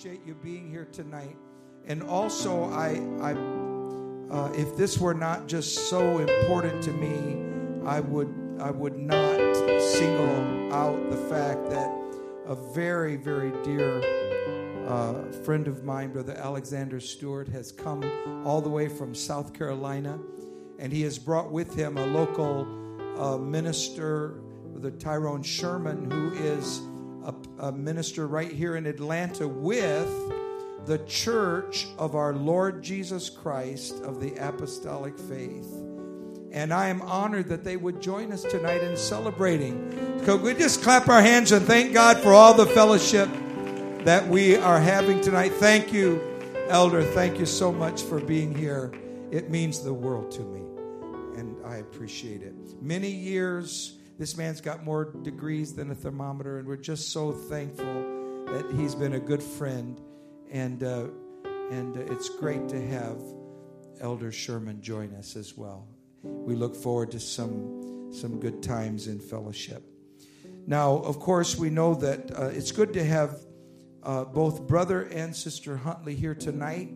appreciate you being here tonight. And also, I, I, uh, if this were not just so important to me, I would, I would not single out the fact that a very, very dear uh, friend of mine, Brother Alexander Stewart, has come all the way from South Carolina, and he has brought with him a local uh, minister, the Tyrone Sherman, who is a, a minister right here in Atlanta with the Church of our Lord Jesus Christ of the Apostolic Faith. And I am honored that they would join us tonight in celebrating. Could we just clap our hands and thank God for all the fellowship that we are having tonight? Thank you, Elder. Thank you so much for being here. It means the world to me, and I appreciate it. Many years this man's got more degrees than a thermometer, and we're just so thankful that he's been a good friend. And, uh, and uh, it's great to have Elder Sherman join us as well. We look forward to some, some good times in fellowship. Now, of course, we know that uh, it's good to have uh, both brother and sister Huntley here tonight.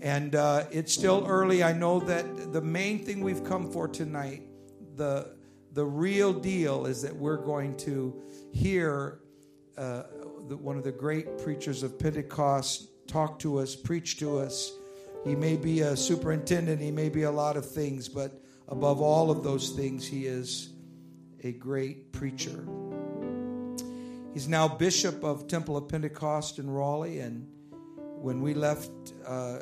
And uh, it's still early. I know that the main thing we've come for tonight, the the real deal is that we're going to hear uh, the, one of the great preachers of Pentecost talk to us, preach to us. He may be a superintendent, he may be a lot of things, but above all of those things, he is a great preacher. He's now bishop of Temple of Pentecost in Raleigh, and when we left uh,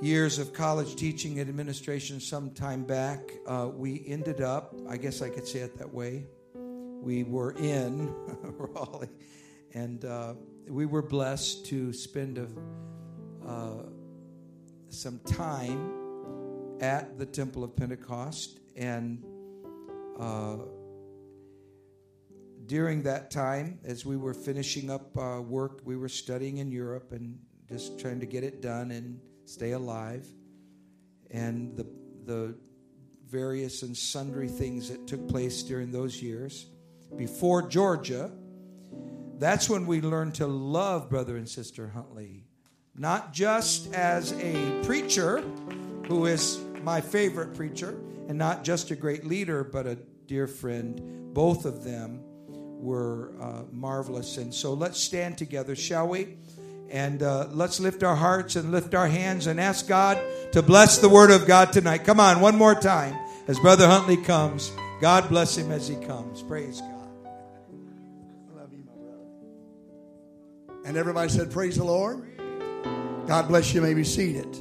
years of college teaching and administration some time back, uh, we ended up, I guess I could say it that way, we were in Raleigh, and uh, we were blessed to spend a, uh, some time at the Temple of Pentecost. And uh, during that time, as we were finishing up uh, work, we were studying in Europe and just trying to get it done. And stay alive, and the, the various and sundry things that took place during those years. Before Georgia, that's when we learned to love Brother and Sister Huntley, not just as a preacher, who is my favorite preacher, and not just a great leader, but a dear friend. Both of them were uh, marvelous. And so let's stand together, shall we? And uh, let's lift our hearts and lift our hands and ask God to bless the Word of God tonight. Come on, one more time as Brother Huntley comes. God bless him as he comes. Praise God. I love you, my brother. And everybody said, Praise the Lord. God bless you. you may be seated.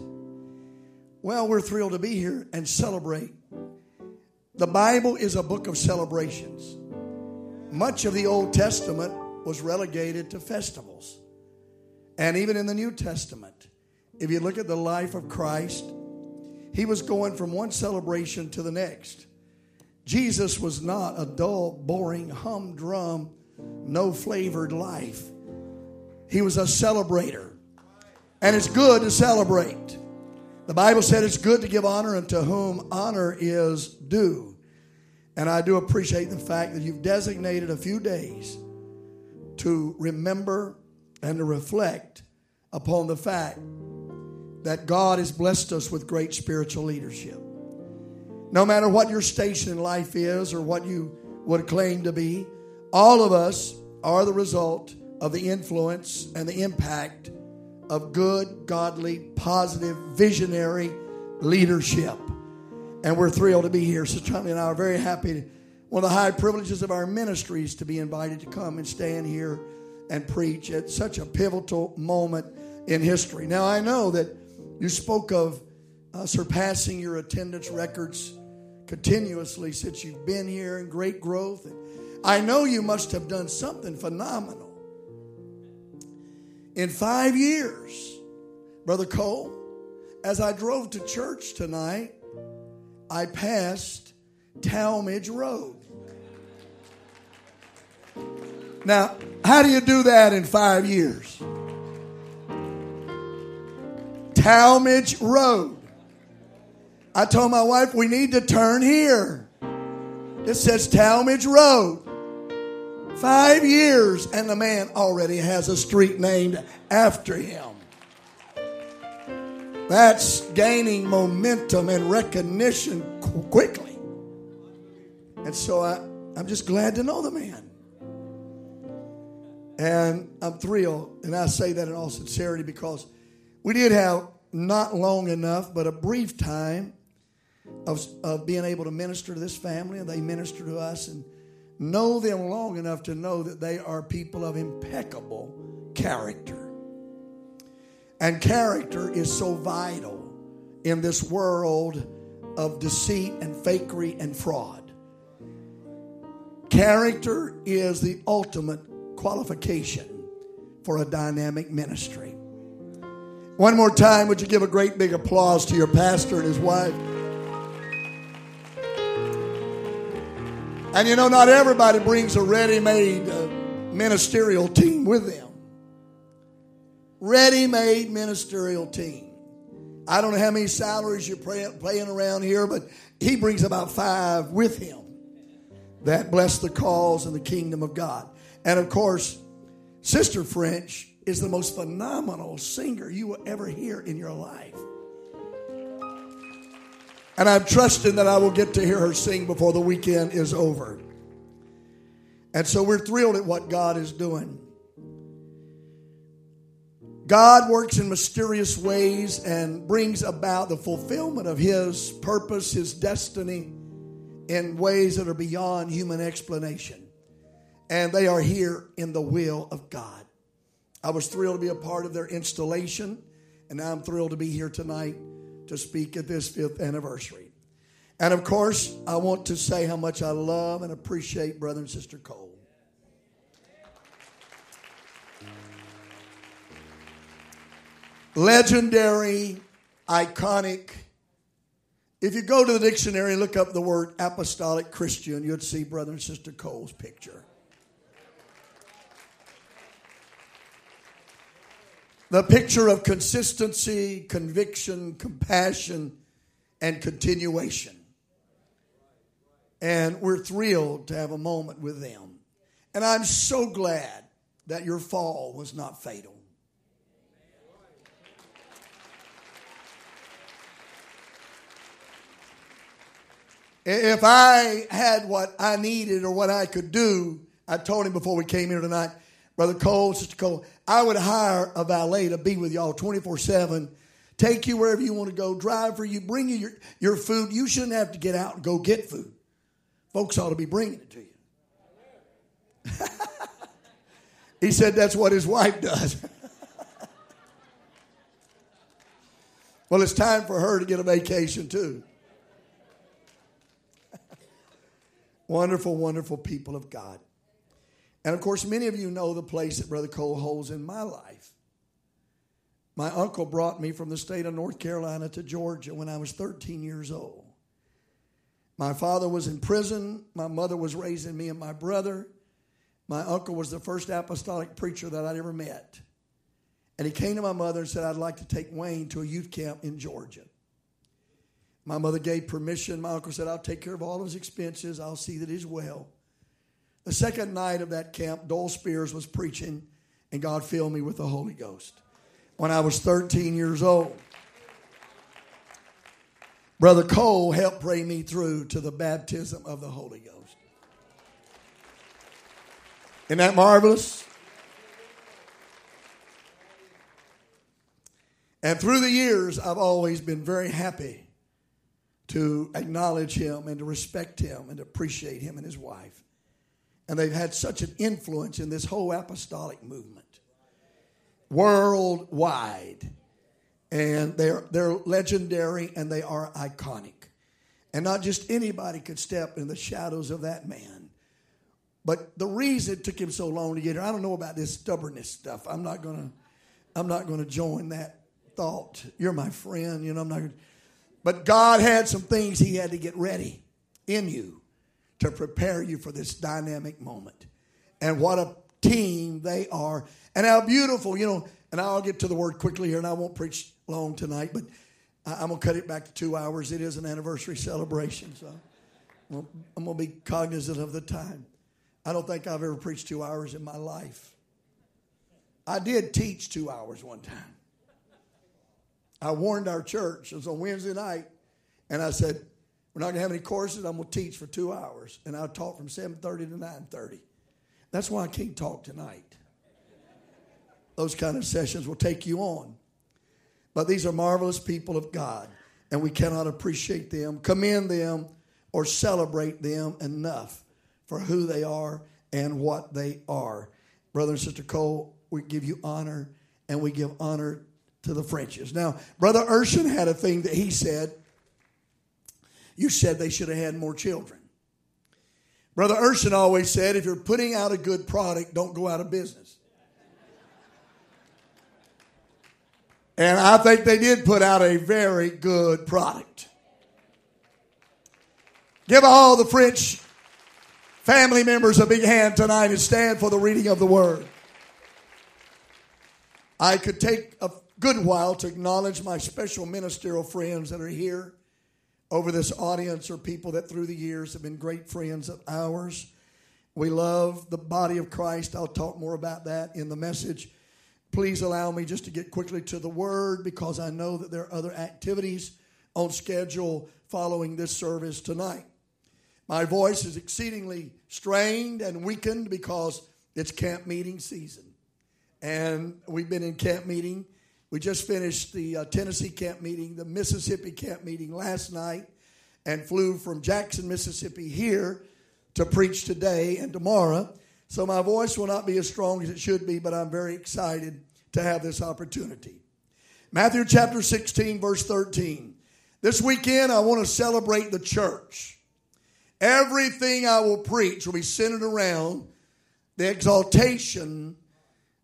Well, we're thrilled to be here and celebrate. The Bible is a book of celebrations. Much of the Old Testament was relegated to festivals. And even in the New Testament, if you look at the life of Christ, he was going from one celebration to the next. Jesus was not a dull, boring, humdrum, no flavored life. He was a celebrator. And it's good to celebrate. The Bible said it's good to give honor unto whom honor is due. And I do appreciate the fact that you've designated a few days to remember and to reflect upon the fact that God has blessed us with great spiritual leadership. No matter what your station in life is or what you would claim to be, all of us are the result of the influence and the impact of good, godly, positive, visionary leadership. And we're thrilled to be here. Sister Huntley and I are very happy. One of the high privileges of our ministry is to be invited to come and stand here and preach at such a pivotal moment in history. Now, I know that you spoke of uh, surpassing your attendance records continuously since you've been here and great growth. And I know you must have done something phenomenal. In five years, Brother Cole, as I drove to church tonight, I passed Talmadge Road. Now, how do you do that in five years? Talmadge Road. I told my wife we need to turn here. It says Talmadge Road. Five years, and the man already has a street named after him. That's gaining momentum and recognition quickly. And so I, I'm just glad to know the man. And I'm thrilled, and I say that in all sincerity because we did have not long enough, but a brief time of, of being able to minister to this family, and they minister to us, and know them long enough to know that they are people of impeccable character. And character is so vital in this world of deceit and fakery and fraud. Character is the ultimate qualification for a dynamic ministry. One more time, would you give a great big applause to your pastor and his wife? And you know, not everybody brings a ready made uh, ministerial team with them. Ready made ministerial team. I don't know how many salaries you're playing around here, but he brings about five with him that bless the cause and the kingdom of God. And of course, Sister French is the most phenomenal singer you will ever hear in your life. And I'm trusting that I will get to hear her sing before the weekend is over. And so we're thrilled at what God is doing. God works in mysterious ways and brings about the fulfillment of His purpose, His destiny, in ways that are beyond human explanation. And they are here in the will of God. I was thrilled to be a part of their installation, and I'm thrilled to be here tonight to speak at this fifth anniversary. And of course, I want to say how much I love and appreciate Brother and Sister Cole. Legendary, iconic. If you go to the dictionary and look up the word apostolic Christian, you'd see Brother and Sister Cole's picture. The picture of consistency, conviction, compassion, and continuation. And we're thrilled to have a moment with them. And I'm so glad that your fall was not fatal. If I had what I needed or what I could do, I told him before we came here tonight, Brother Cole, Sister Cole, I would hire a valet to be with y'all 24 7, take you wherever you want to go, drive for you, bring you your, your food. You shouldn't have to get out and go get food. Folks ought to be bringing it to you. he said that's what his wife does. well, it's time for her to get a vacation too. wonderful, wonderful people of God. And of course, many of you know the place that Brother Cole holds in my life. My uncle brought me from the state of North Carolina to Georgia when I was 13 years old. My father was in prison. My mother was raising me and my brother. My uncle was the first apostolic preacher that I'd ever met. And he came to my mother and said, I'd like to take Wayne to a youth camp in Georgia. My mother gave permission. My uncle said, I'll take care of all of his expenses. I'll see that he's well. The second night of that camp, Dole Spears was preaching, and God filled me with the Holy Ghost when I was 13 years old. Brother Cole helped pray me through to the baptism of the Holy Ghost. Isn't that marvelous? And through the years, I've always been very happy to acknowledge him and to respect him and to appreciate him and his wife. And they've had such an influence in this whole apostolic movement worldwide. And they're, they're legendary and they are iconic. And not just anybody could step in the shadows of that man. But the reason it took him so long to get here, I don't know about this stubbornness stuff. I'm not gonna, I'm not gonna join that thought. You're my friend, you know. I'm not. Gonna, but God had some things He had to get ready in you to prepare you for this dynamic moment. And what a team they are. And how beautiful, you know. And I'll get to the word quickly here, and I won't preach long tonight, but I'm going to cut it back to two hours. It is an anniversary celebration, so I'm going to be cognizant of the time. I don't think I've ever preached two hours in my life. I did teach two hours one time. I warned our church, it was on Wednesday night, and I said, We're not gonna have any courses, I'm gonna teach for two hours. And I'll talk from 7:30 to 9:30. That's why I can't talk tonight. Those kind of sessions will take you on. But these are marvelous people of God, and we cannot appreciate them, commend them, or celebrate them enough for who they are and what they are. Brother and Sister Cole, we give you honor, and we give honor to the Frenches. Now, Brother Urshan had a thing that he said. You said they should have had more children. Brother Urshan always said, if you're putting out a good product, don't go out of business. And I think they did put out a very good product. Give all the French family members a big hand tonight and stand for the reading of the word. I could take a good while to acknowledge my special ministerial friends that are here over this audience are people that through the years have been great friends of ours. We love the body of Christ. I'll talk more about that in the message. Please allow me just to get quickly to the word because I know that there are other activities on schedule following this service tonight. My voice is exceedingly strained and weakened because it's camp meeting season. And we've been in camp meeting we just finished the uh, Tennessee camp meeting, the Mississippi camp meeting last night, and flew from Jackson, Mississippi here to preach today and tomorrow. So my voice will not be as strong as it should be, but I'm very excited to have this opportunity. Matthew chapter 16, verse 13. This weekend, I want to celebrate the church. Everything I will preach will be centered around the exaltation,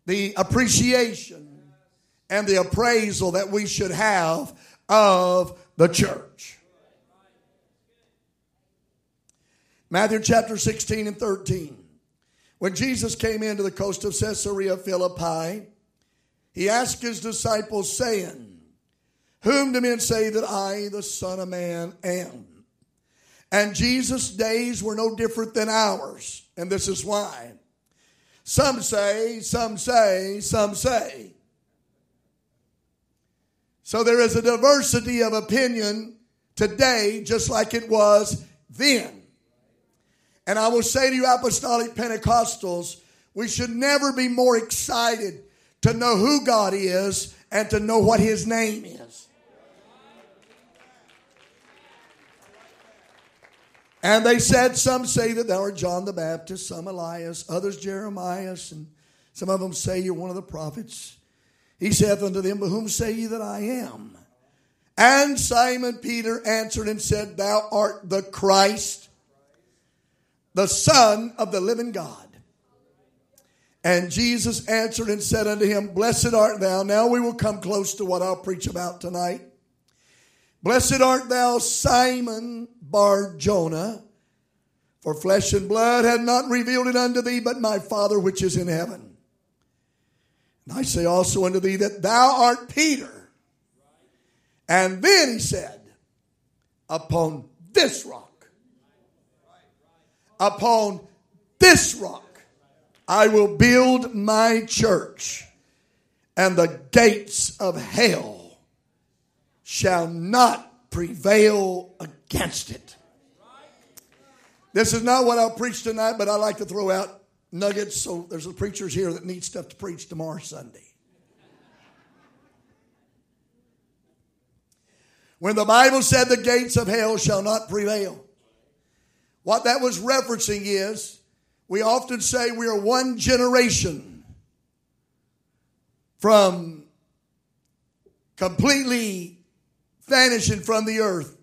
the appreciation, and the appraisal that we should have of the church. Matthew chapter 16 and 13. When Jesus came into the coast of Caesarea Philippi, he asked his disciples, saying, Whom do men say that I, the Son of Man, am? And Jesus' days were no different than ours. And this is why. Some say, some say, some say. So there is a diversity of opinion today, just like it was then. And I will say to you, Apostolic Pentecostals, we should never be more excited to know who God is and to know what His name is. And they said, Some say that thou art John the Baptist, some Elias, others Jeremiah, and some of them say you're one of the prophets. He saith unto them, But whom say ye that I am? And Simon Peter answered and said, Thou art the Christ, the Son of the living God. And Jesus answered and said unto him, Blessed art thou. Now we will come close to what I'll preach about tonight. Blessed art thou, Simon Bar Jonah, for flesh and blood had not revealed it unto thee, but my Father which is in heaven. And I say also unto thee that thou art Peter. And then he said, Upon this rock, upon this rock, I will build my church, and the gates of hell shall not prevail against it. This is not what I'll preach tonight, but I like to throw out nuggets. So there's the preachers here that need stuff to preach tomorrow Sunday. When the Bible said the gates of hell shall not prevail, what that was referencing is we often say we are one generation from completely vanishing from the earth.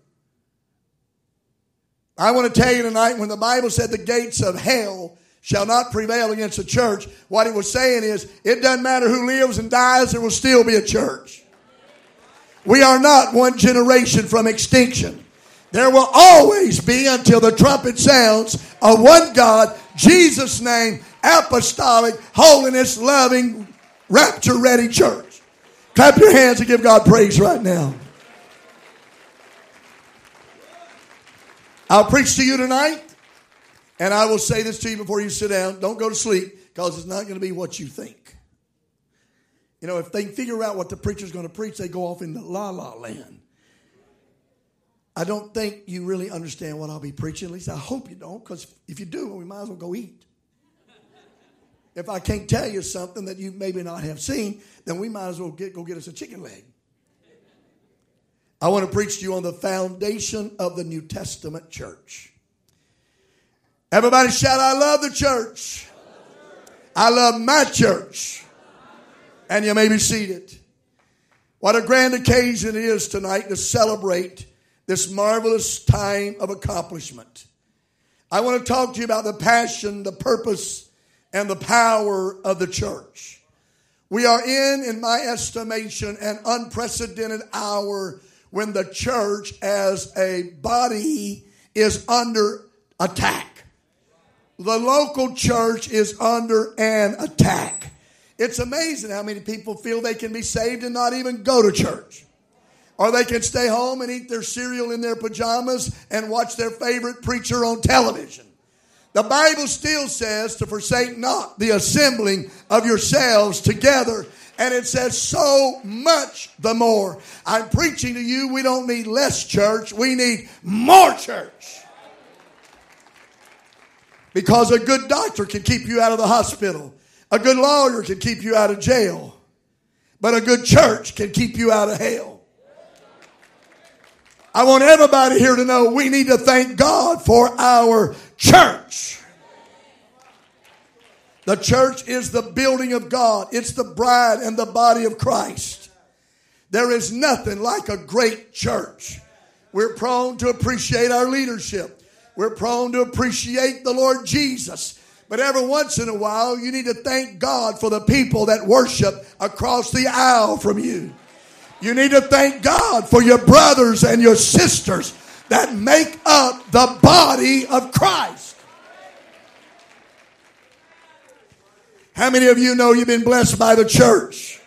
I want to tell you tonight when the Bible said the gates of hell shall not prevail against the church. What he was saying is, it doesn't matter who lives and dies, there will still be a church. We are not one generation from extinction. There will always be until the trumpet sounds a one God, Jesus' name, apostolic, holiness, loving, rapture ready church. Clap your hands and give God praise right now. I'll preach to you tonight And I will say this to you before you sit down don't go to sleep because it's not going to be what you think. You know, if they figure out what the preacher's going to preach, they go off into la la land. I don't think you really understand what I'll be preaching. At least I hope you don't, because if you do, we might as well go eat. If I can't tell you something that you maybe not have seen, then we might as well get, go get us a chicken leg. I want to preach to you on the foundation of the New Testament church. Everybody shout, I love the church. I love my church. And you may be seated. What a grand occasion it is tonight to celebrate this marvelous time of accomplishment. I want to talk to you about the passion, the purpose, and the power of the church. We are in, in my estimation, an unprecedented hour when the church as a body is under attack. The local church is under an attack. It's amazing how many people feel they can be saved and not even go to church. Or they can stay home and eat their cereal in their pajamas and watch their favorite preacher on television. The Bible still says to forsake not the assembling of yourselves together. And it says so much the more. I'm preaching to you, we don't need less church, we need more church. Because a good doctor can keep you out of the hospital. A good lawyer can keep you out of jail. But a good church can keep you out of hell. I want everybody here to know we need to thank God for our church. The church is the building of God. It's the bride and the body of Christ. There is nothing like a great church. We're prone to appreciate our leadership. We're prone to appreciate the Lord Jesus. But every once in a while, you need to thank God for the people that worship across the aisle from you. You need to thank God for your brothers and your sisters that make up the body of Christ. How many of you know you've been blessed by the church?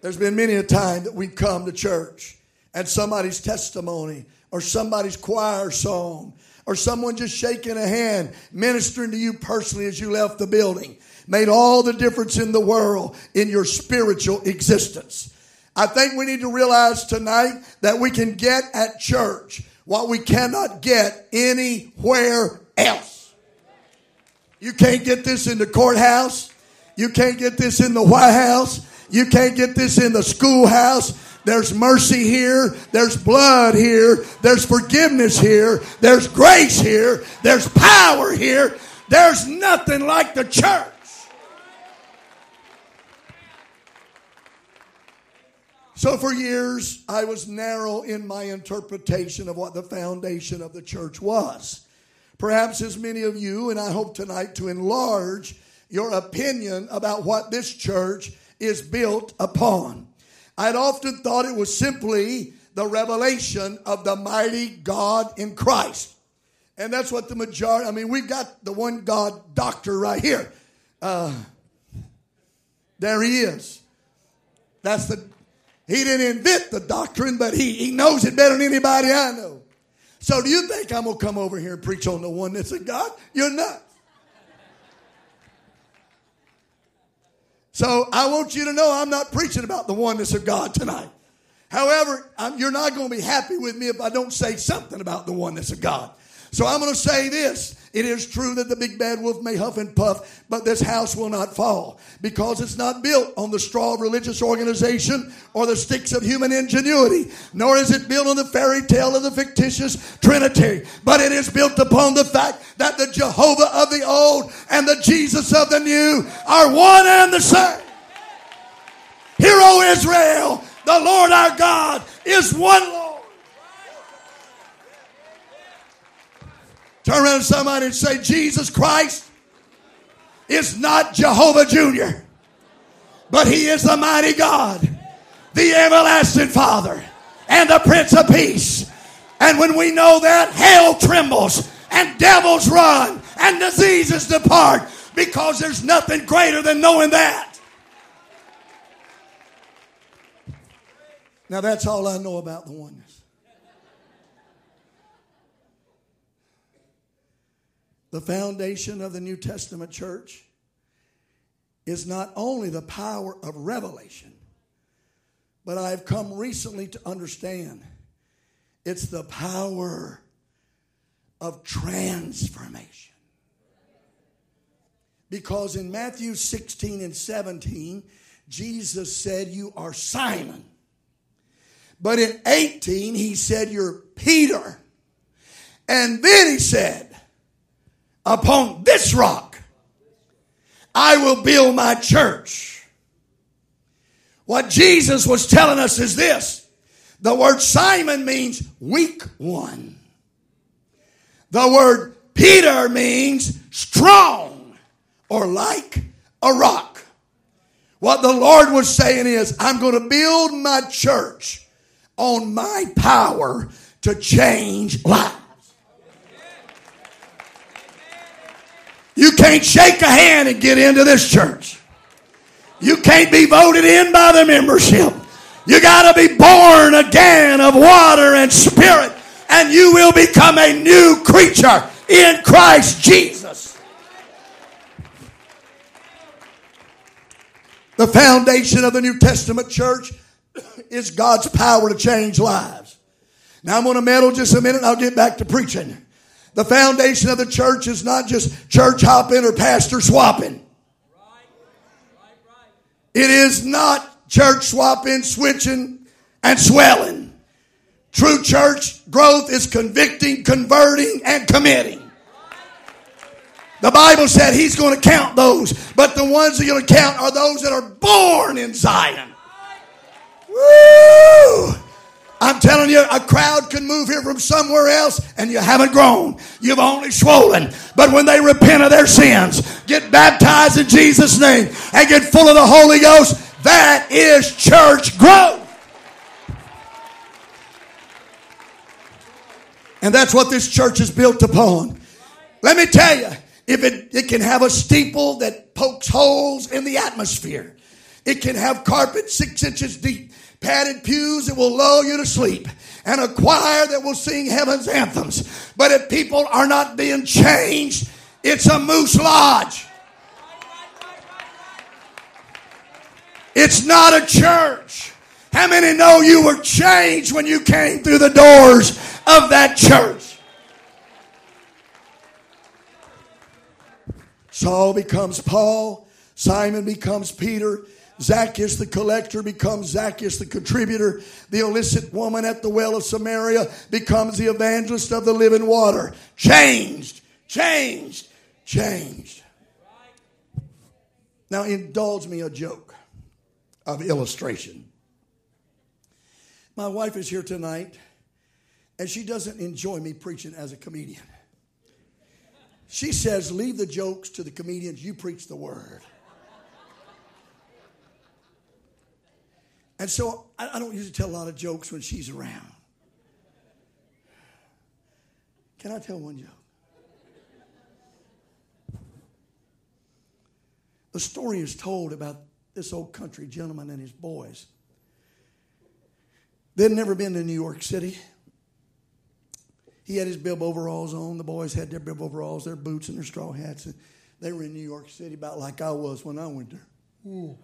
There's been many a time that we've come to church and somebody's testimony or somebody's choir song or someone just shaking a hand ministering to you personally as you left the building made all the difference in the world in your spiritual existence. I think we need to realize tonight that we can get at church what we cannot get anywhere else. You can't get this in the courthouse. You can't get this in the White House. You can't get this in the schoolhouse. There's mercy here. There's blood here. There's forgiveness here. There's grace here. There's power here. There's nothing like the church. So, for years, I was narrow in my interpretation of what the foundation of the church was. Perhaps, as many of you, and I hope tonight to enlarge your opinion about what this church is built upon. I'd often thought it was simply the revelation of the mighty God in Christ. And that's what the majority, I mean, we've got the one God doctor right here. Uh, there he is. That's the he didn't invent the doctrine, but he, he knows it better than anybody I know. So do you think I'm going to come over here and preach on the oneness of God? You're not. So I want you to know I'm not preaching about the oneness of God tonight. However, I'm, you're not going to be happy with me if I don't say something about the oneness of God. So I'm going to say this. It is true that the big bad wolf may huff and puff, but this house will not fall because it's not built on the straw of religious organization or the sticks of human ingenuity, nor is it built on the fairy tale of the fictitious Trinity, but it is built upon the fact that the Jehovah of the old and the Jesus of the new are one and the same. Hear, O Israel, the Lord our God is one Lord. Turn around to somebody and say, Jesus Christ is not Jehovah Jr., but He is the mighty God, the everlasting Father, and the Prince of Peace. And when we know that, hell trembles and devils run and diseases depart because there's nothing greater than knowing that. Now, that's all I know about the oneness. The foundation of the New Testament church is not only the power of revelation, but I've come recently to understand it's the power of transformation. Because in Matthew 16 and 17, Jesus said, You are Simon. But in 18, he said, You're Peter. And then he said, Upon this rock, I will build my church. What Jesus was telling us is this the word Simon means weak one. The word Peter means strong or like a rock. What the Lord was saying is, I'm going to build my church on my power to change lives. You can't shake a hand and get into this church. You can't be voted in by the membership. You got to be born again of water and spirit, and you will become a new creature in Christ Jesus. The foundation of the New Testament church is God's power to change lives. Now I'm going to meddle just a minute I'll get back to preaching. The foundation of the church is not just church hopping or pastor swapping. It is not church swapping, switching, and swelling. True church growth is convicting, converting, and committing. The Bible said he's going to count those, but the ones he's going to count are those that are born in Zion. Woo! I'm telling you, a crowd can move here from somewhere else and you haven't grown. You've only swollen. But when they repent of their sins, get baptized in Jesus' name, and get full of the Holy Ghost, that is church growth. And that's what this church is built upon. Let me tell you, if it, it can have a steeple that pokes holes in the atmosphere, it can have carpet six inches deep, padded pews that will lull you to sleep, and a choir that will sing heaven's anthems. But if people are not being changed, it's a moose lodge. It's not a church. How many know you were changed when you came through the doors of that church? Saul becomes Paul, Simon becomes Peter, Zacchaeus the collector becomes Zacchaeus the contributor. The illicit woman at the well of Samaria becomes the evangelist of the living water. Changed, changed, changed. Now, indulge me a joke of illustration. My wife is here tonight, and she doesn't enjoy me preaching as a comedian. She says, Leave the jokes to the comedians, you preach the word. And so I, don't usually tell a lot of jokes when she's around. Can I tell one joke? The story is told about this old country gentleman and his boys. They'd never been to New York City. He had his bib overalls on. The boys had their bib overalls, their boots, and their straw hats. And they were in New York City about like I was when I went there. Ooh.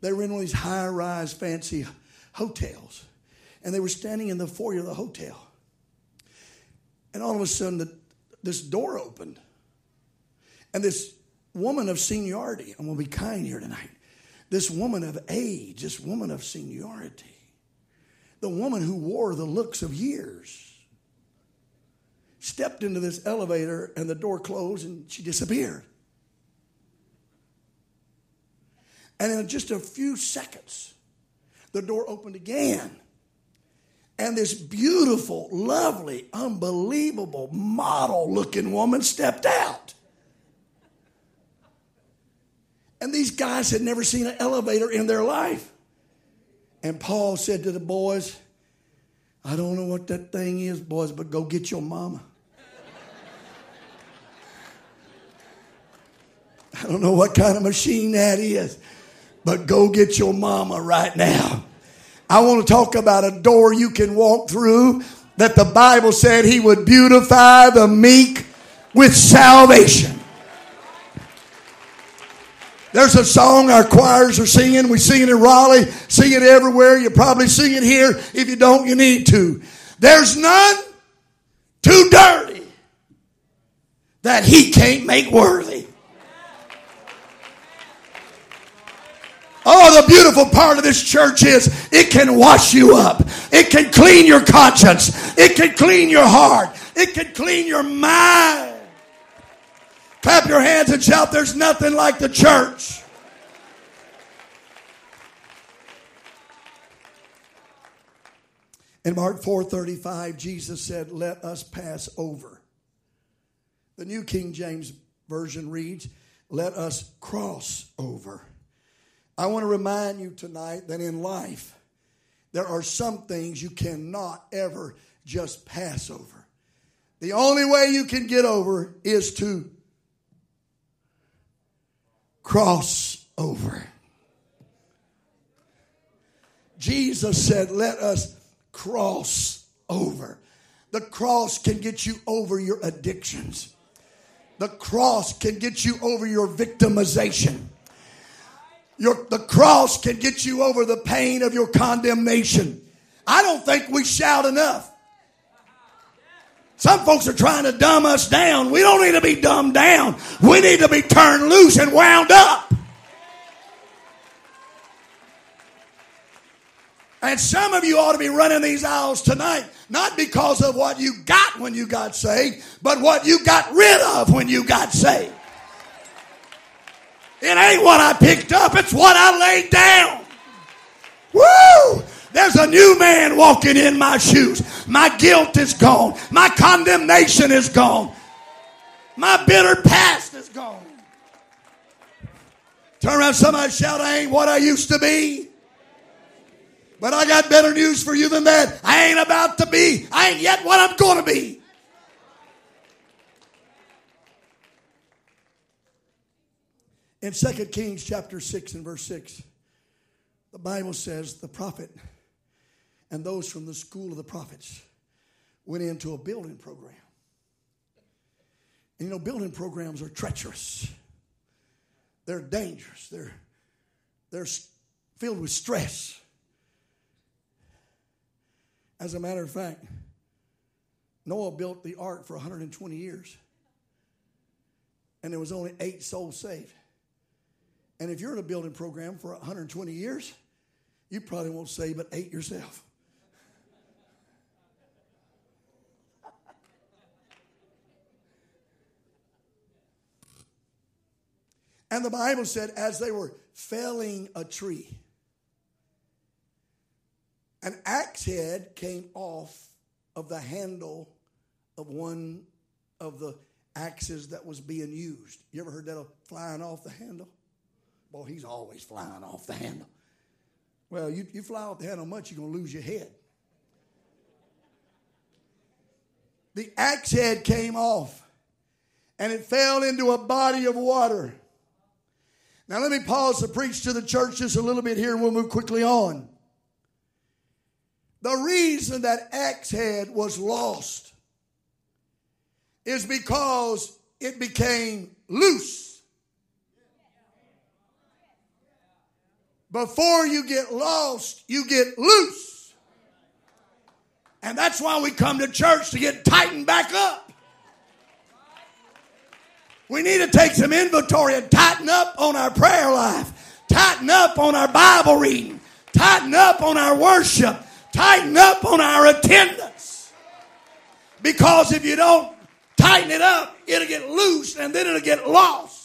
They were in one of these high rise, fancy hotels. And they were standing in the foyer of the hotel. And all of a sudden, the, this door opened. And this woman of seniority, I'm going to be kind here tonight. This woman of age, this woman of seniority, the woman who wore the looks of years, stepped into this elevator and the door closed and she disappeared. And in just a few seconds, the door opened again. And this beautiful, lovely, unbelievable, model looking woman stepped out. And these guys had never seen an elevator in their life. And Paul said to the boys, I don't know what that thing is, boys, but go get your mama. I don't know what kind of machine that is, but go get your mama right now. I want to talk about a door you can walk through that the Bible said he would beautify the meek with salvation. There's a song our choirs are singing. We sing it in Raleigh, sing it everywhere. You probably sing it here. If you don't, you need to. There's none too dirty that he can't make worthy. Oh, the beautiful part of this church is it can wash you up. It can clean your conscience. It can clean your heart. It can clean your mind. Clap your hands and shout, There's nothing like the church. In Mark 4:35, Jesus said, "Let us pass over." The New King James Version reads, "Let us cross over." I want to remind you tonight that in life, there are some things you cannot ever just pass over. The only way you can get over is to cross over. Jesus said, Let us cross over. The cross can get you over your addictions. The cross can get you over your victimization. Your, the cross can get you over the pain of your condemnation. I don't think we shout enough. Some folks are trying to dumb us down. We don't need to be dumbed down. We need to be turned loose and wound up. And some of you ought to be running these aisles tonight, not because of what you got when you got saved, but what you got rid of when you got saved. It ain't what I picked up, it's what I laid down. Woo! There's a new man walking in my shoes. My guilt is gone. My condemnation is gone. My bitter past is gone. Turn around, somebody shout, I ain't what I used to be. But I got better news for you than that. I ain't about to be. I ain't yet what I'm going to be. In 2 Kings chapter 6 and verse 6, the Bible says the prophet and those from the school of the prophets went into a building program. And you know, building programs are treacherous. They're dangerous. They're, they're filled with stress. As a matter of fact, Noah built the ark for 120 years. And there was only eight souls saved. And if you're in a building program for 120 years, you probably won't save but eight yourself. And the Bible said, as they were felling a tree, an axe head came off of the handle of one of the axes that was being used. You ever heard that of flying off the handle? Boy, he's always flying off the handle. Well, you, you fly off the handle much, you're going to lose your head. The axe head came off and it fell into a body of water. Now, let me pause to preach to the church just a little bit here and we'll move quickly on. The reason that axe head was lost is because it became loose. Before you get lost, you get loose. And that's why we come to church to get tightened back up. We need to take some inventory and tighten up on our prayer life, tighten up on our Bible reading, tighten up on our worship, tighten up on our attendance. Because if you don't tighten it up, it'll get loose and then it'll get lost.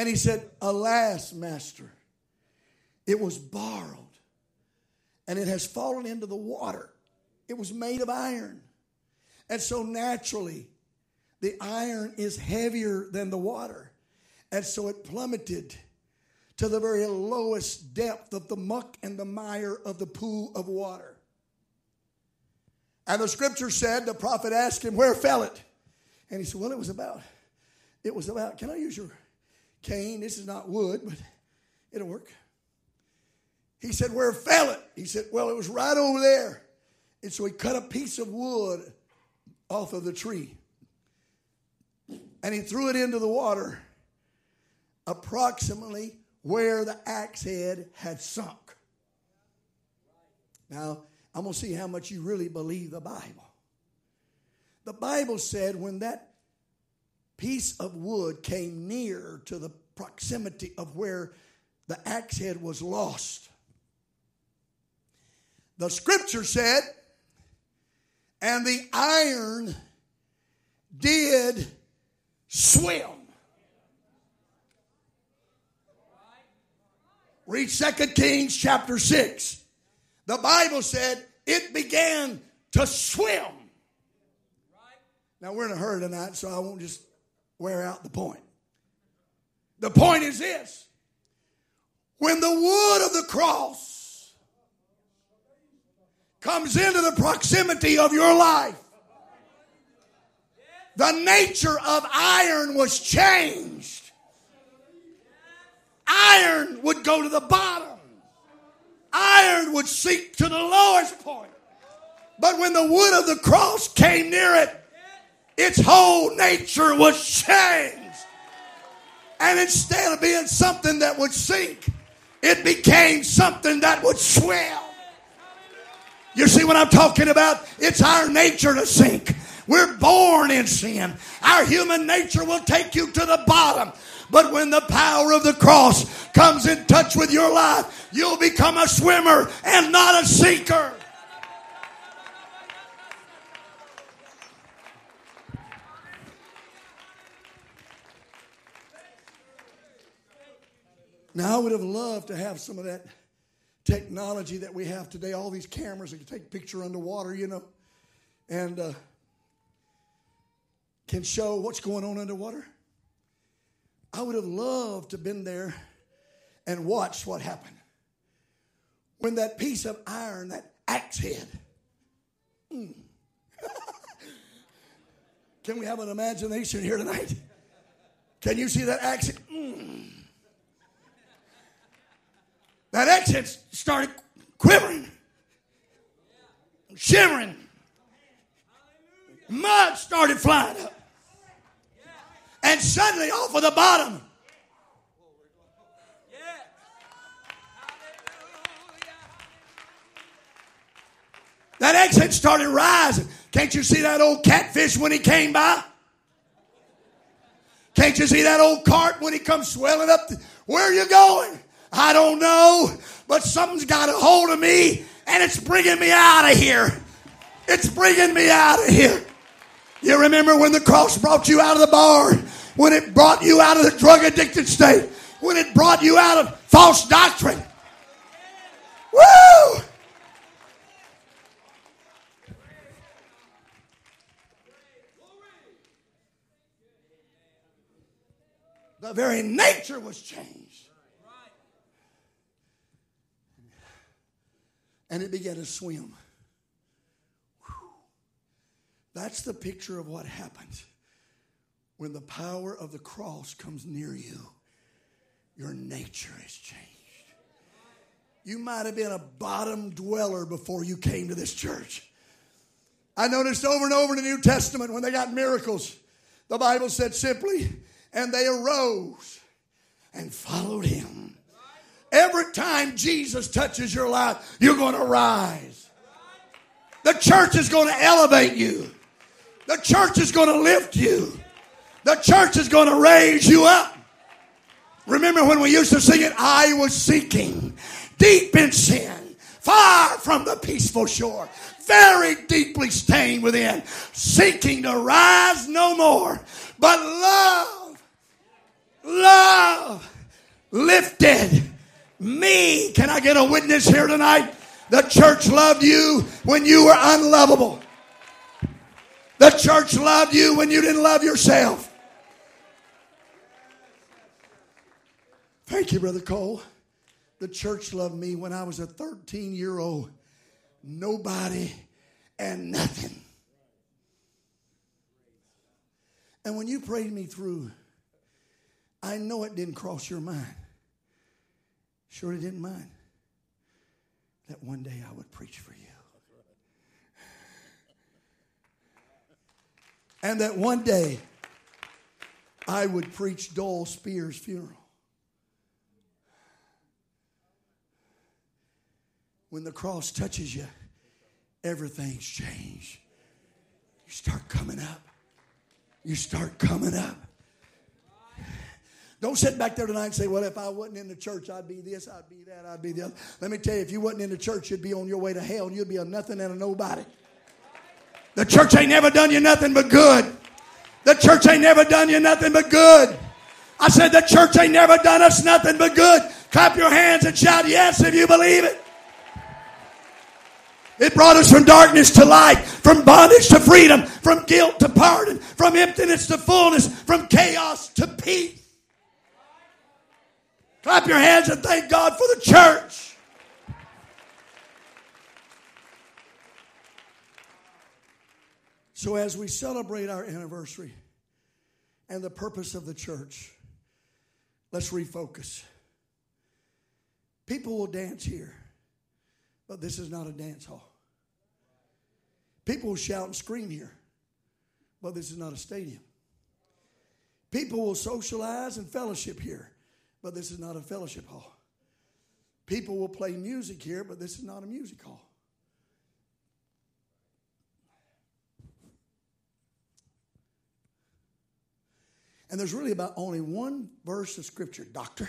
And he said, Alas, master, it was borrowed and it has fallen into the water. It was made of iron. And so naturally, the iron is heavier than the water. And so it plummeted to the very lowest depth of the muck and the mire of the pool of water. And the scripture said, the prophet asked him, Where fell it? And he said, Well, it was about, it was about, can I use your cane. This is not wood, but it'll work. He said, Where fell it? He said, Well, it was right over there. And so he cut a piece of wood off of the tree and he threw it into the water approximately where the axe head had sunk. Now, I'm going to see how much you really believe the Bible. The Bible said when that piece of wood came near to the proximity of where the axe head was lost, the scripture said, and the iron did swim. Read 2 Kings chapter 6. The Bible said it began to swim. Now, we're in a hurry tonight, so I won't just wear out the point. The point is this when the wood of the cross comes into the proximity of your life, the nature of iron was changed. Iron would go to the bottom. Iron would sink to the lowest point. But when the wood of the cross came near it, its whole nature was changed. And instead of being something that would sink, it became something that would swim. You see what I'm talking about? It's our nature to sink. We're born in sin. Our human nature will take you to the bottom. But when the power of the cross comes in touch with your life, you'll become a swimmer and not a sinker. Now, I would have loved to have some of that technology that we have today, all these cameras that can take picture underwater, you know. And uh, can show what's going on underwater. I would have loved to have been there and watched what happened. When that piece of iron, that axe head, mm. can we have an imagination here tonight? Can you see that axe? Mm. That exit started quivering, shivering. Mud started flying up. And suddenly, off of the bottom, that exit started rising. Can't you see that old catfish when he came by? Can't you see that old cart when he comes swelling up? Where are you going? I don't know, but something's got a hold of me and it's bringing me out of here. It's bringing me out of here. You remember when the cross brought you out of the bar, when it brought you out of the drug addicted state, when it brought you out of false doctrine. Woo! The very nature was changed. And it began to swim. That's the picture of what happens when the power of the cross comes near you. Your nature is changed. You might have been a bottom dweller before you came to this church. I noticed over and over in the New Testament when they got miracles, the Bible said simply, and they arose and followed him. Every time Jesus touches your life, you're going to rise. The church is going to elevate you. The church is going to lift you. The church is going to raise you up. Remember when we used to sing it? I was seeking deep in sin, far from the peaceful shore, very deeply stained within, seeking to rise no more. But love, love lifted me. Can I get a witness here tonight? The church loved you when you were unlovable. The church loved you when you didn't love yourself. Thank you, Brother Cole. The church loved me when I was a 13 year old, nobody and nothing. And when you prayed me through, I know it didn't cross your mind. Sure, it didn't mind that one day I would preach for you. And that one day I would preach Doyle Spears' funeral. When the cross touches you, everything's changed. You start coming up. You start coming up. Don't sit back there tonight and say, well, if I wasn't in the church, I'd be this, I'd be that, I'd be the other. Let me tell you, if you wasn't in the church, you'd be on your way to hell you'd be a nothing and a nobody. The church ain't never done you nothing but good. The church ain't never done you nothing but good. I said, the church ain't never done us nothing but good. Clap your hands and shout yes if you believe it. It brought us from darkness to light, from bondage to freedom, from guilt to pardon, from emptiness to fullness, from chaos to peace. Clap your hands and thank God for the church. So, as we celebrate our anniversary and the purpose of the church, let's refocus. People will dance here, but this is not a dance hall. People will shout and scream here, but this is not a stadium. People will socialize and fellowship here, but this is not a fellowship hall. People will play music here, but this is not a music hall. And there's really about only one verse of scripture, doctor,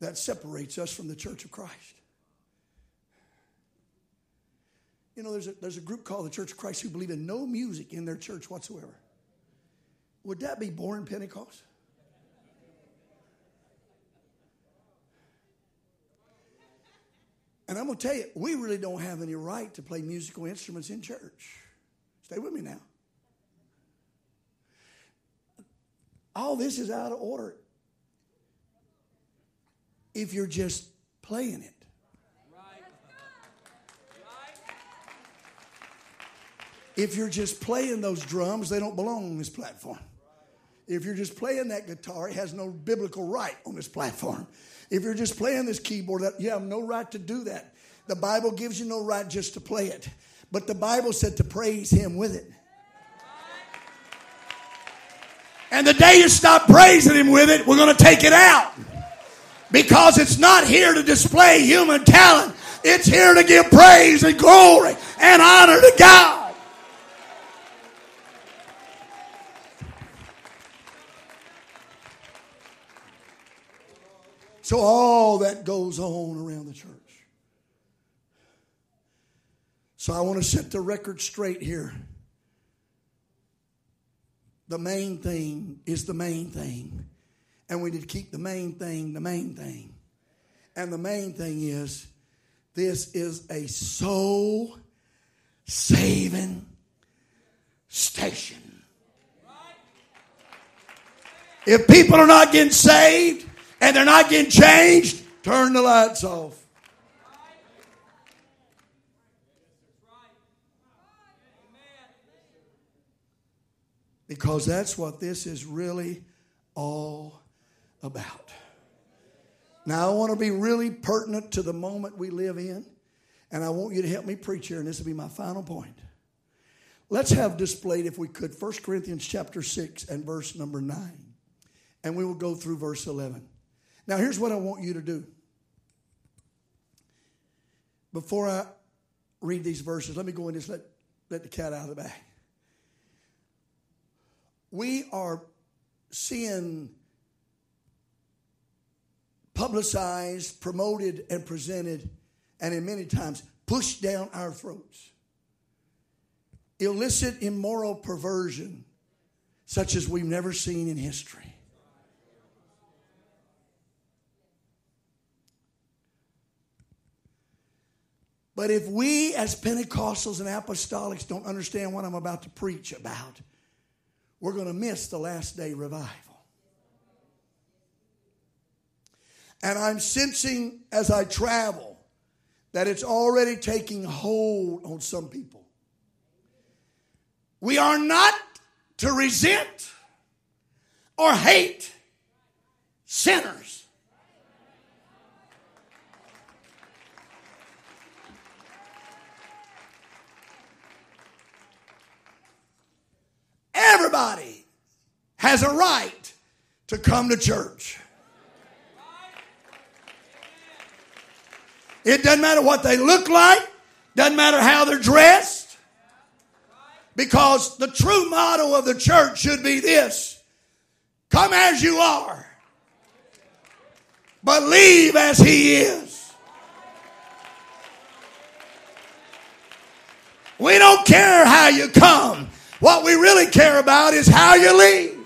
that separates us from the church of Christ. You know, there's a, there's a group called the Church of Christ who believe in no music in their church whatsoever. Would that be boring Pentecost? And I'm going to tell you, we really don't have any right to play musical instruments in church. Stay with me now. All this is out of order if you're just playing it. If you're just playing those drums, they don't belong on this platform. If you're just playing that guitar, it has no biblical right on this platform. If you're just playing this keyboard, you have no right to do that. The Bible gives you no right just to play it. But the Bible said to praise Him with it. And the day you stop praising Him with it, we're going to take it out. Because it's not here to display human talent, it's here to give praise and glory and honor to God. So, all that goes on around the church. So, I want to set the record straight here. The main thing is the main thing. And we need to keep the main thing the main thing. And the main thing is this is a soul saving station. If people are not getting saved, and they're not getting changed, turn the lights off. Because that's what this is really all about. Now, I want to be really pertinent to the moment we live in, and I want you to help me preach here, and this will be my final point. Let's have displayed, if we could, 1 Corinthians chapter 6 and verse number 9, and we will go through verse 11. Now, here's what I want you to do. Before I read these verses, let me go and just let, let the cat out of the bag. We are seeing publicized, promoted, and presented, and in many times pushed down our throats. Illicit, immoral perversion, such as we've never seen in history. But if we as Pentecostals and apostolics don't understand what I'm about to preach about, we're going to miss the last day revival. And I'm sensing as I travel that it's already taking hold on some people. We are not to resent or hate sinners. Everybody has a right to come to church. It doesn't matter what they look like, doesn't matter how they're dressed, because the true motto of the church should be this come as you are, believe as He is. We don't care how you come. What we really care about is how you leave.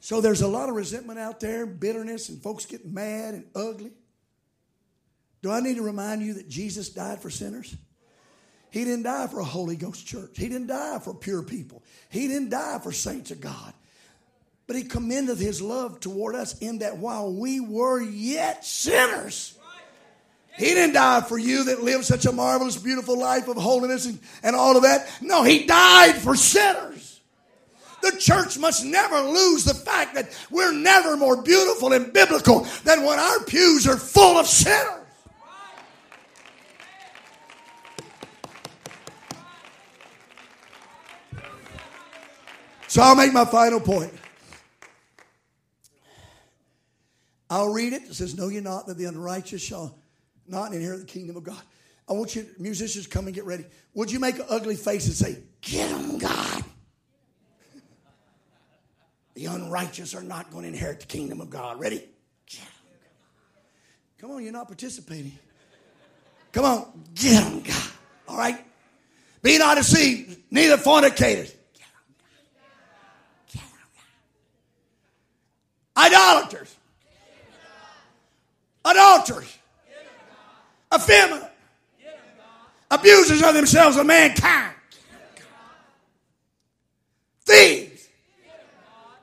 So there's a lot of resentment out there, bitterness, and folks getting mad and ugly. Do I need to remind you that Jesus died for sinners? He didn't die for a Holy Ghost church. He didn't die for pure people. He didn't die for saints of God. But he commended his love toward us in that while we were yet sinners, he didn't die for you that lived such a marvelous, beautiful life of holiness and, and all of that. No, he died for sinners. The church must never lose the fact that we're never more beautiful and biblical than when our pews are full of sinners. So I'll make my final point. I'll read it. It says, Know ye not that the unrighteous shall not inherit the kingdom of God? I want you, musicians, come and get ready. Would you make an ugly face and say, Get them, God? The unrighteous are not going to inherit the kingdom of God. Ready? Come on, you're not participating. Come on, get them, God. All right? Be not deceived, neither fornicators. Idolaters. Adulterers. Effeminate. Abusers of themselves of mankind. Thieves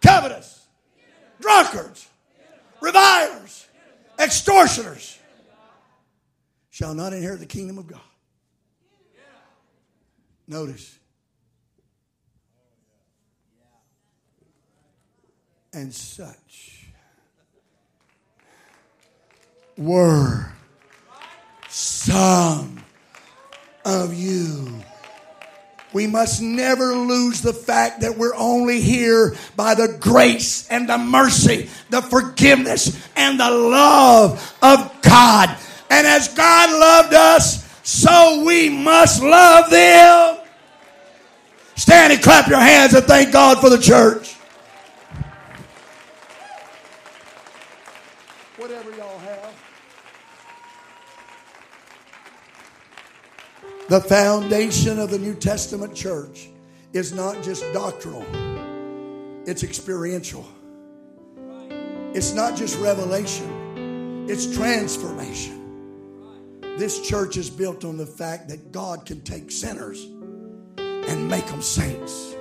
covetous, drunkards, revilers, extortioners shall not inherit the kingdom of God. Notice. And such were some of you we must never lose the fact that we're only here by the grace and the mercy, the forgiveness and the love of God. And as God loved us, so we must love them. Stand and clap your hands and thank God for the church. The foundation of the New Testament church is not just doctrinal, it's experiential. It's not just revelation, it's transformation. This church is built on the fact that God can take sinners and make them saints.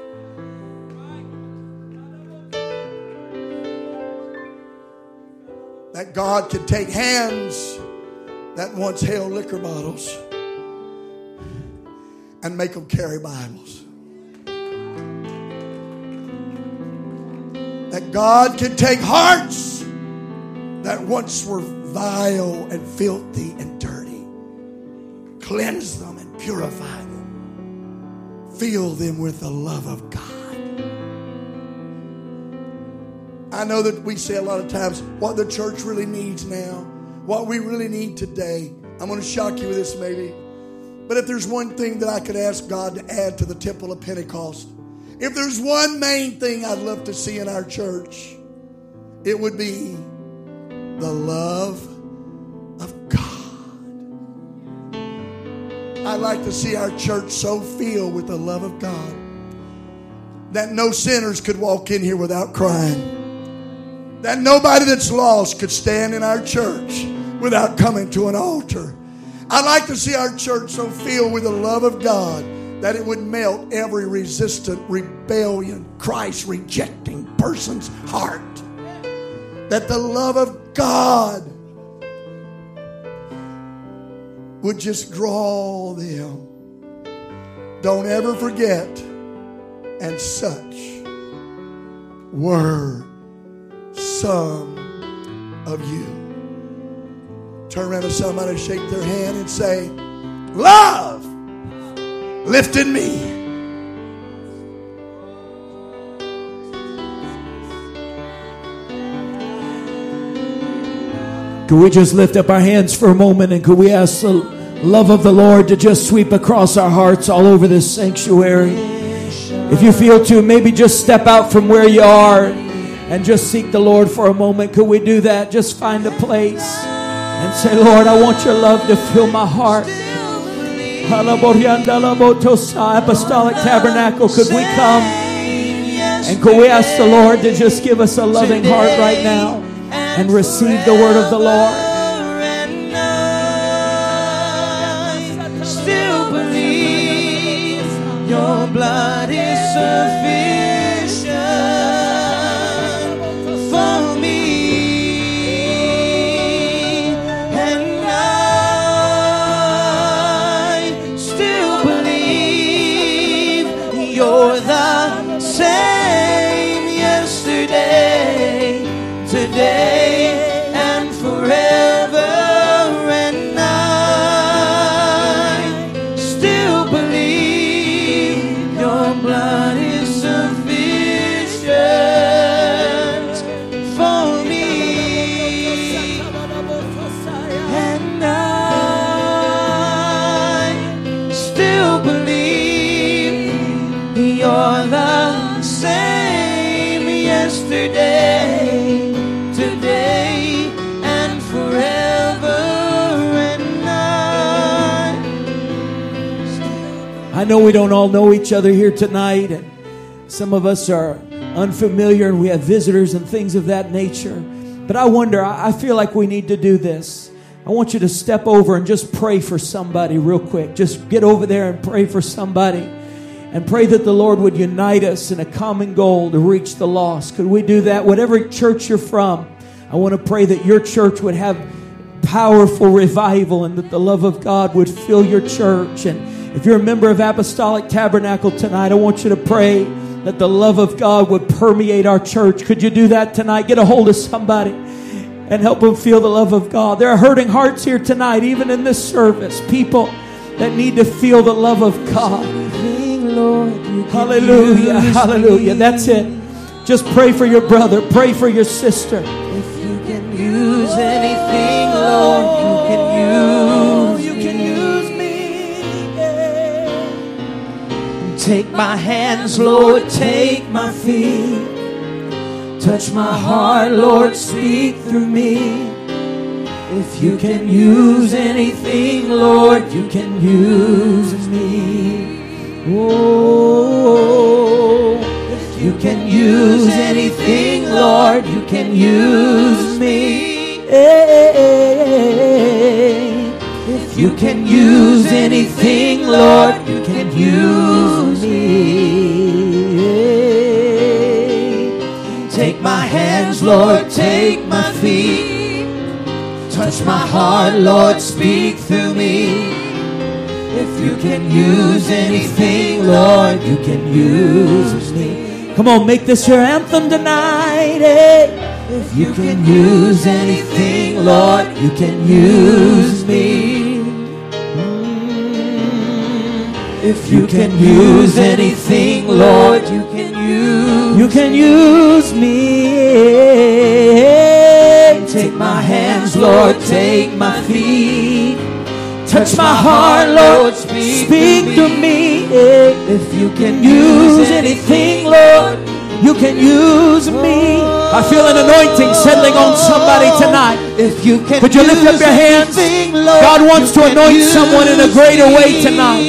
That God can take hands that once held liquor bottles and make them carry Bibles. That God can take hearts that once were vile and filthy and dirty, cleanse them and purify them, fill them with the love of God. I know that we say a lot of times what the church really needs now, what we really need today. I'm going to shock you with this maybe. But if there's one thing that I could ask God to add to the temple of Pentecost, if there's one main thing I'd love to see in our church, it would be the love of God. I'd like to see our church so filled with the love of God that no sinners could walk in here without crying. That nobody that's lost could stand in our church without coming to an altar. I'd like to see our church so filled with the love of God that it would melt every resistant, rebellion, Christ rejecting person's heart. That the love of God would just draw them. Don't ever forget, and such were some of you. Turn around to somebody, shake their hand, and say, Love lifted me. Could we just lift up our hands for a moment and could we ask the love of the Lord to just sweep across our hearts all over this sanctuary? If you feel to, maybe just step out from where you are and just seek the Lord for a moment. Could we do that? Just find a place and say, Lord, I want your love to fill my heart. Apostolic Tabernacle, could we come and could we ask the Lord to just give us a loving heart right now and receive the word of the Lord? Blood know we don't all know each other here tonight, and some of us are unfamiliar and we have visitors and things of that nature. But I wonder, I feel like we need to do this. I want you to step over and just pray for somebody real quick. Just get over there and pray for somebody. And pray that the Lord would unite us in a common goal to reach the lost. Could we do that? Whatever church you're from, I want to pray that your church would have powerful revival and that the love of God would fill your church. And if you're a member of Apostolic Tabernacle tonight, I want you to pray that the love of God would permeate our church. Could you do that tonight? Get a hold of somebody and help them feel the love of God. There are hurting hearts here tonight, even in this service. People that need to feel the love of God. Hallelujah, hallelujah. That's it. Just pray for your brother, pray for your sister. If you can use anything, Lord, Take my hands, Lord, take my feet. Touch my heart, Lord, speak through me. If you can use anything, Lord, you can use me. Oh, if you can use anything, Lord, you can use me. If you can use anything, Lord, you can use me. Take my hands, Lord, take my feet. Touch my heart, Lord, speak through me. If you can use anything, Lord, you can use me. Come on, make this your anthem tonight. eh? If you can use anything, Lord, you can use me. If you can use anything, Lord, you can use. You can use me. Take my hands, Lord, take my feet. Touch my heart, Lord, speak, Speak to me. If you can Use anything, Lord. You can use me. I feel an anointing settling on somebody tonight. If you can Could you lift up your hands? God wants to anoint someone in a greater way tonight.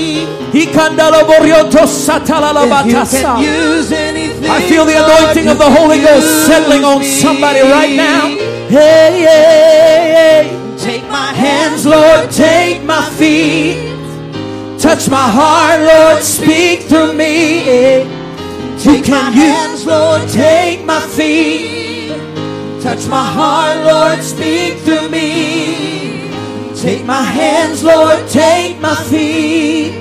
Ikandalaborioto If you can use anything, I feel the anointing of the Holy Ghost settling on somebody right now. Hey, hey, hey. Take my hands, Lord, take my feet. Touch my heart, Lord, speak through me. Take my hands, Lord, take my feet. Touch my heart, Lord, speak through me. Take my hands, Lord, take my feet.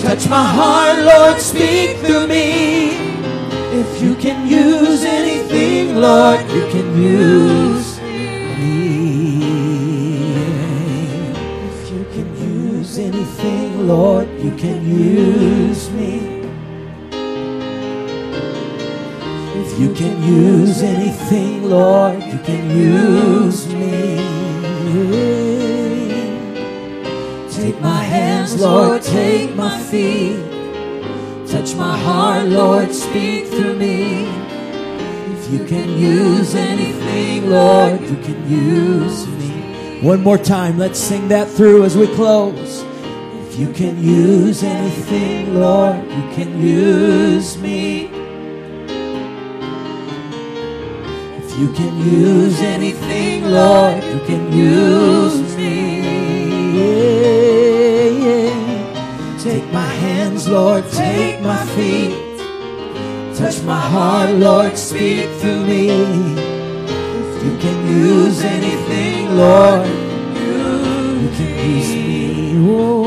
Touch my heart, Lord, speak through me. If you can use anything, Lord, you can use me. If you can use anything, Lord, you can use me. You can use anything, Lord, you can use me. Take my hands, Lord, take my feet. Touch my heart, Lord, speak through me. If you can use anything, Lord, you can use me. One more time, let's sing that through as we close. If you can use anything, Lord, you can use me. You can use anything, Lord, you can use me. Yeah, yeah. Take my hands, Lord, take my feet. Touch my heart, Lord, speak through me. If you can use anything, Lord, you can use me. Oh.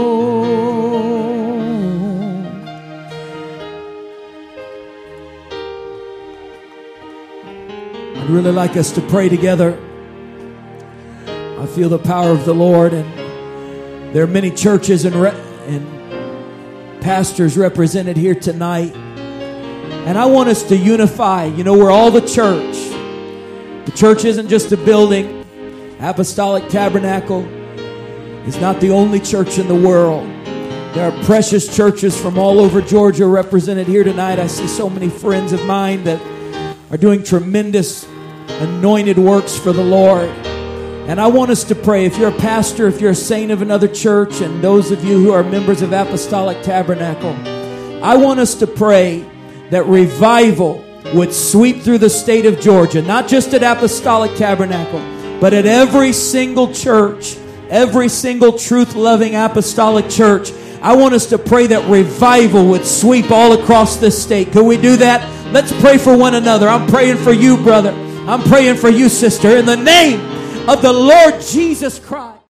Really like us to pray together. I feel the power of the Lord, and there are many churches and, re- and pastors represented here tonight. And I want us to unify. You know, we're all the church. The church isn't just a building, Apostolic Tabernacle is not the only church in the world. There are precious churches from all over Georgia represented here tonight. I see so many friends of mine that are doing tremendous anointed works for the Lord. And I want us to pray. If you're a pastor, if you're a saint of another church, and those of you who are members of Apostolic Tabernacle, I want us to pray that revival would sweep through the state of Georgia, not just at Apostolic Tabernacle, but at every single church, every single truth loving apostolic church. I want us to pray that revival would sweep all across this state. Could we do that? Let's pray for one another. I'm praying for you, brother. I'm praying for you, sister, in the name of the Lord Jesus Christ.